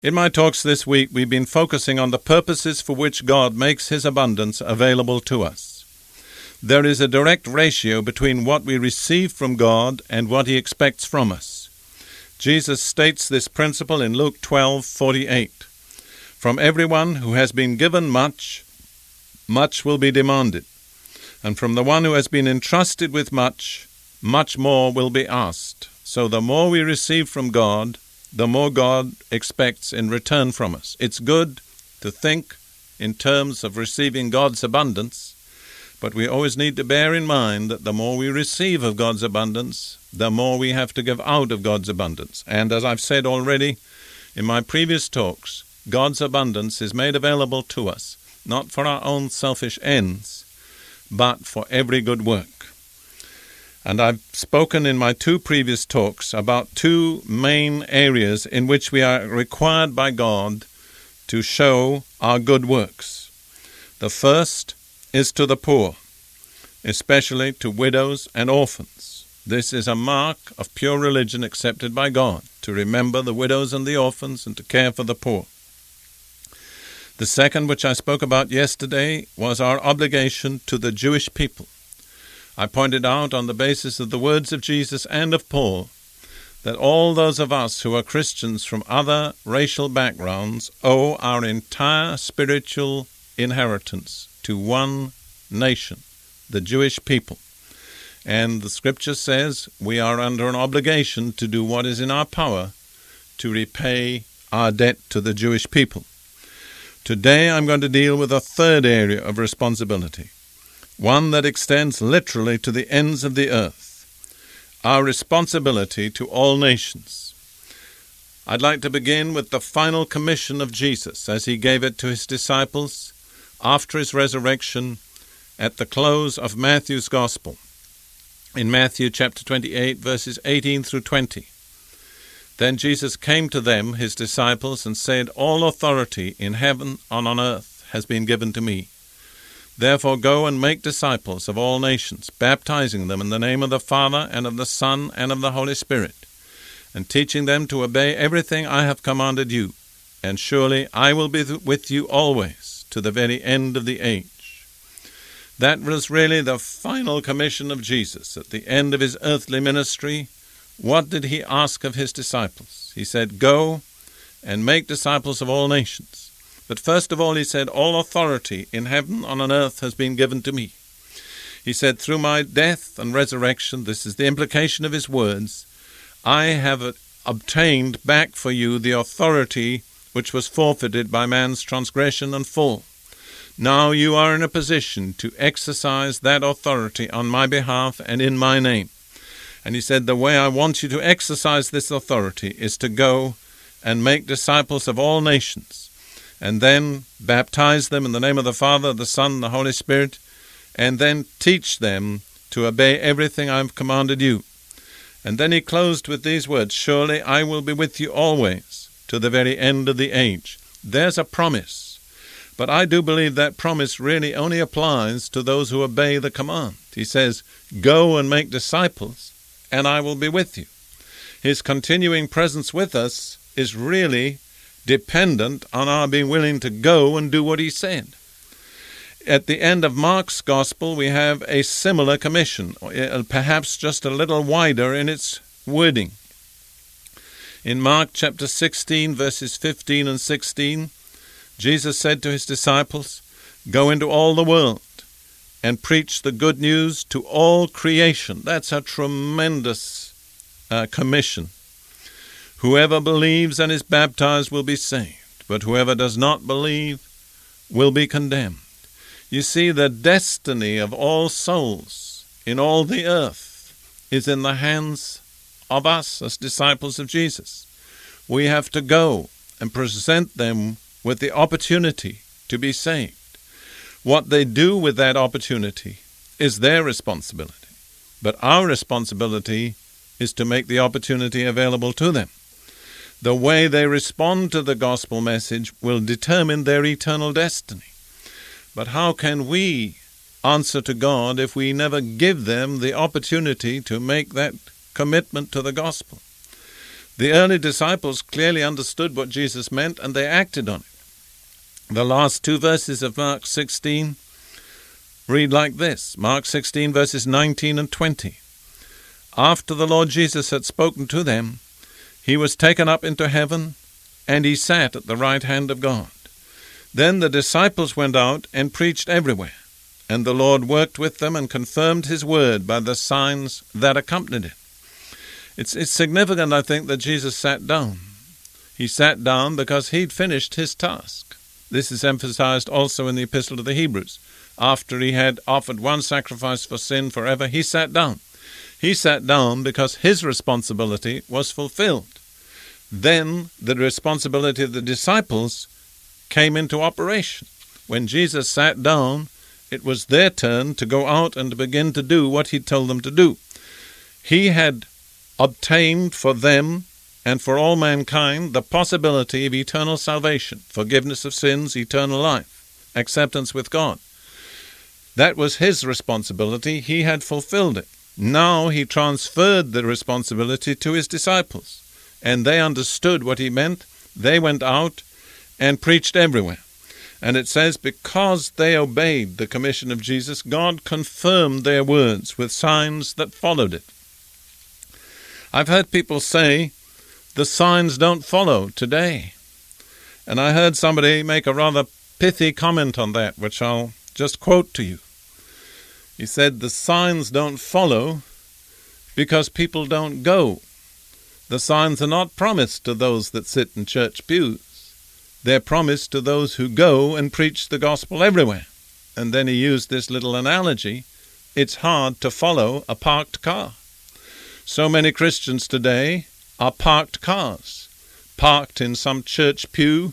In my talks this week, we've been focusing on the purposes for which God makes His abundance available to us. There is a direct ratio between what we receive from God and what He expects from us. Jesus states this principle in Luke 12:48. From everyone who has been given much, much will be demanded, and from the one who has been entrusted with much, much more will be asked. So the more we receive from God, the more God expects in return from us. It's good to think in terms of receiving God's abundance, but we always need to bear in mind that the more we receive of God's abundance, the more we have to give out of God's abundance. And as I've said already in my previous talks, God's abundance is made available to us, not for our own selfish ends, but for every good work. And I've spoken in my two previous talks about two main areas in which we are required by God to show our good works. The first is to the poor, especially to widows and orphans. This is a mark of pure religion accepted by God, to remember the widows and the orphans and to care for the poor. The second, which I spoke about yesterday, was our obligation to the Jewish people. I pointed out, on the basis of the words of Jesus and of Paul, that all those of us who are Christians from other racial backgrounds owe our entire spiritual inheritance to one nation, the Jewish people. And the scripture says we are under an obligation to do what is in our power to repay our debt to the Jewish people. Today I'm going to deal with a third area of responsibility one that extends literally to the ends of the earth, our responsibility to all nations. I'd like to begin with the final commission of Jesus as he gave it to his disciples after his resurrection at the close of Matthew's Gospel, in Matthew chapter 28, verses 18 through 20. Then Jesus came to them, his disciples, and said, All authority in heaven and on earth has been given to me. Therefore go and make disciples of all nations, baptizing them in the name of the Father, and of the Son, and of the Holy Spirit, and teaching them to obey everything I have commanded you. And surely I will be with you always, to the very end of the age. That was really the final commission of Jesus. At the end of his earthly ministry, what did he ask of his disciples? He said, Go and make disciples of all nations but first of all, he said, All authority in heaven and on earth has been given to me. He said, Through my death and resurrection, this is the implication of his words, I have obtained back for you the authority which was forfeited by man's transgression and fall. Now you are in a position to exercise that authority on my behalf and in my name. And he said, The way I want you to exercise this authority is to go and make disciples of all nations and then baptize them in the name of the Father, the Son, the Holy Spirit, and then teach them to obey everything I have commanded you. And then he closed with these words Surely I will be with you always, to the very end of the age. There's a promise. But I do believe that promise really only applies to those who obey the command. He says, Go and make disciples, and I will be with you. His continuing presence with us is really dependent on our being willing to go and do what he said. At the end of Mark's Gospel, we have a similar commission, uh, perhaps just a little wider in its wording. In Mark chapter 16, verses 15 and 16, Jesus said to his disciples, Go into all the world and preach the good news to all creation. That's a tremendous uh, commission. Whoever believes and is baptized will be saved, but whoever does not believe will be condemned. You see, the destiny of all souls in all the earth is in the hands of us as disciples of Jesus. We have to go and present them with the opportunity to be saved. What they do with that opportunity is their responsibility. But our responsibility is to make the opportunity available to them. The way they respond to the gospel message will determine their eternal destiny. But how can we answer to God if we never give them the opportunity to make that commitment to the gospel? The early disciples clearly understood what Jesus meant and they acted on it. The last two verses of Mark 16 read like this Mark 16, verses 19 and 20. After the Lord Jesus had spoken to them, he was taken up into heaven, and he sat at the right hand of God. Then the disciples went out and preached everywhere, and the Lord worked with them and confirmed his word by the signs that accompanied it. It's, it's significant, I think, that Jesus sat down. He sat down because he'd finished his task. This is emphasized also in the Epistle to the Hebrews. After he had offered one sacrifice for sin forever, he sat down. He sat down because his responsibility was fulfilled. Then the responsibility of the disciples came into operation. When Jesus sat down, it was their turn to go out and begin to do what he told them to do. He had obtained for them and for all mankind the possibility of eternal salvation, forgiveness of sins, eternal life, acceptance with God. That was his responsibility. He had fulfilled it. Now he transferred the responsibility to his disciples, and they understood what he meant. They went out and preached everywhere. And it says, because they obeyed the commission of Jesus, God confirmed their words with signs that followed it. I've heard people say the signs don't follow today. And I heard somebody make a rather pithy comment on that, which I'll just quote to you. He said, The signs don't follow because people don't go. The signs are not promised to those that sit in church pews. They're promised to those who go and preach the gospel everywhere. And then he used this little analogy it's hard to follow a parked car. So many Christians today are parked cars, parked in some church pew,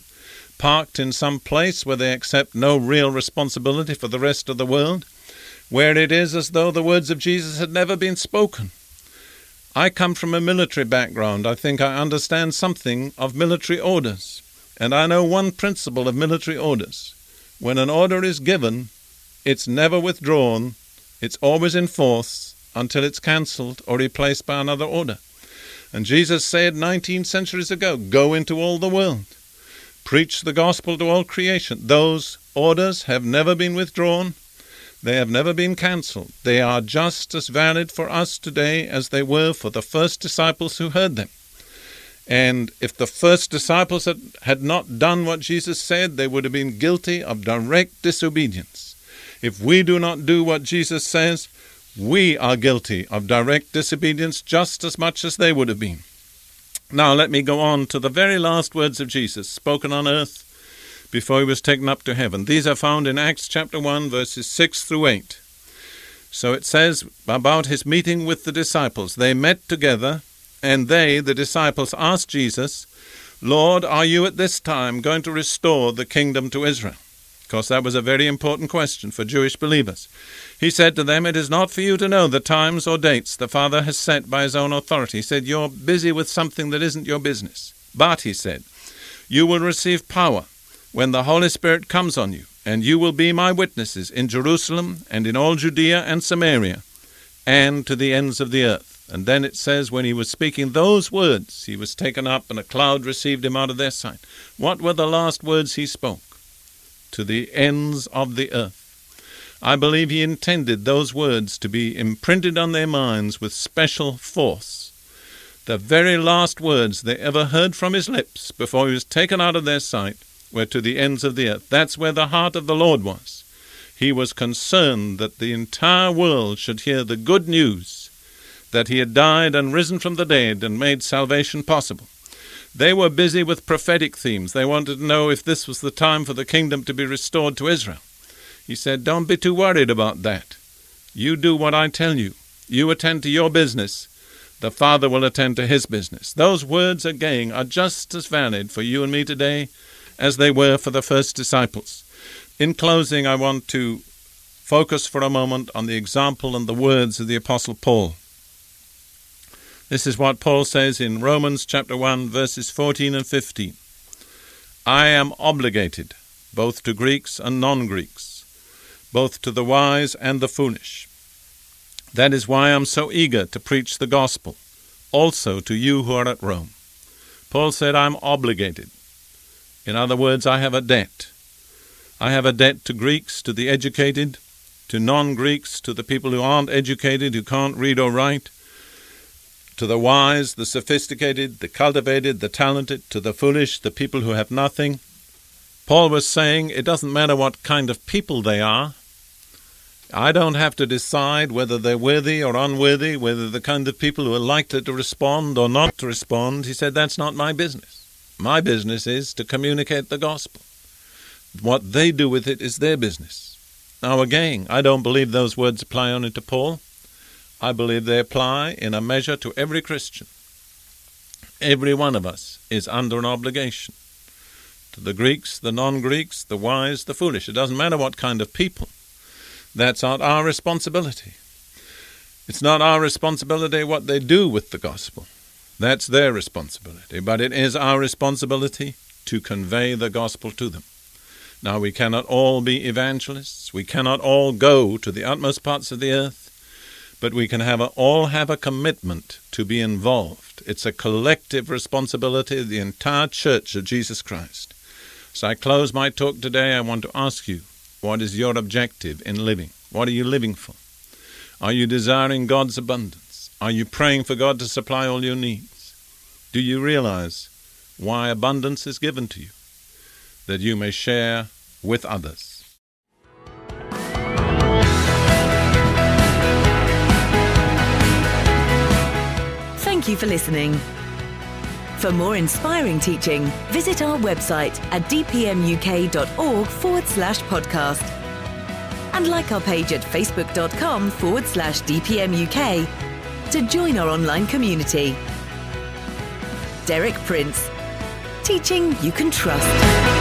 parked in some place where they accept no real responsibility for the rest of the world, where it is as though the words of Jesus had never been spoken. I come from a military background. I think I understand something of military orders. And I know one principle of military orders. When an order is given, it's never withdrawn, it's always in force, until it's cancelled or replaced by another order. And Jesus said 19 centuries ago, Go into all the world, preach the gospel to all creation. Those orders have never been withdrawn, they have never been cancelled. They are just as valid for us today as they were for the first disciples who heard them. And if the first disciples had, had not done what Jesus said, they would have been guilty of direct disobedience. If we do not do what Jesus says, we are guilty of direct disobedience just as much as they would have been. Now, let me go on to the very last words of Jesus spoken on earth before he was taken up to heaven. These are found in Acts chapter 1, verses 6 through 8. So it says about his meeting with the disciples. They met together, and they, the disciples, asked Jesus, Lord, are you at this time going to restore the kingdom to Israel? Of course, that was a very important question for Jewish believers. He said to them, It is not for you to know the times or dates the Father has set by his own authority. He said, You're busy with something that isn't your business. But, he said, you will receive power when the Holy Spirit comes on you, and you will be my witnesses in Jerusalem and in all Judea and Samaria and to the ends of the earth. And then it says, when he was speaking those words, he was taken up, and a cloud received him out of their sight. What were the last words he spoke? to the ends of the earth. I believe he intended those words to be imprinted on their minds with special force. The very last words they ever heard from his lips before he was taken out of their sight were to the ends of the earth. That's where the heart of the Lord was. He was concerned that the entire world should hear the good news that he had died and risen from the dead and made salvation possible. They were busy with prophetic themes. They wanted to know if this was the time for the kingdom to be restored to Israel. He said, Don't be too worried about that. You do what I tell you. You attend to your business. the Father will attend to his business. Those words again are just as valid for you and me today as they were for the first disciples. In closing, I want to focus for a moment on the example and the words of the Apostle Paul. This is what Paul says in Romans chapter 1, verses 14 and 15. I am obligated both to Greeks and non Greeks, both to the wise and the foolish. That is why I am so eager to preach the gospel, also to you who are at Rome. Paul said, I'm obligated. In other words, I have a debt. I have a debt to Greeks, to the educated, to non Greeks, to the people who aren't educated, who can't read or write, to the wise, the sophisticated, the cultivated, the talented, to the foolish, the people who have nothing. Paul was saying it doesn't matter what kind of people they are. I don't have to decide whether they're worthy or unworthy, whether the kind of people who are likely to respond or not to respond. He said, That's not my business. My business is to communicate the gospel. What they do with it is their business. Now, again, I don't believe those words apply only to Paul. I believe they apply in a measure to every Christian. Every one of us is under an obligation to the Greeks, the non Greeks, the wise, the foolish. It doesn't matter what kind of people. That's not our responsibility. It's not our responsibility what they do with the gospel. That's their responsibility. But it is our responsibility to convey the gospel to them. Now, we cannot all be evangelists. We cannot all go to the utmost parts of the earth. But we can have a, all have a commitment to be involved. It's a collective responsibility of the entire church of Jesus Christ. As I close my talk today, I want to ask you what is your objective in living? What are you living for? Are you desiring God's abundance? Are you praying for God to supply all your needs? Do you realize why abundance is given to you? That you may share with others. Thank you for listening. For more inspiring teaching, visit our website at dpmuk.org forward slash podcast. And like our page at facebook.com forward slash dpmuk to join our online community. Derek Prince, teaching you can trust.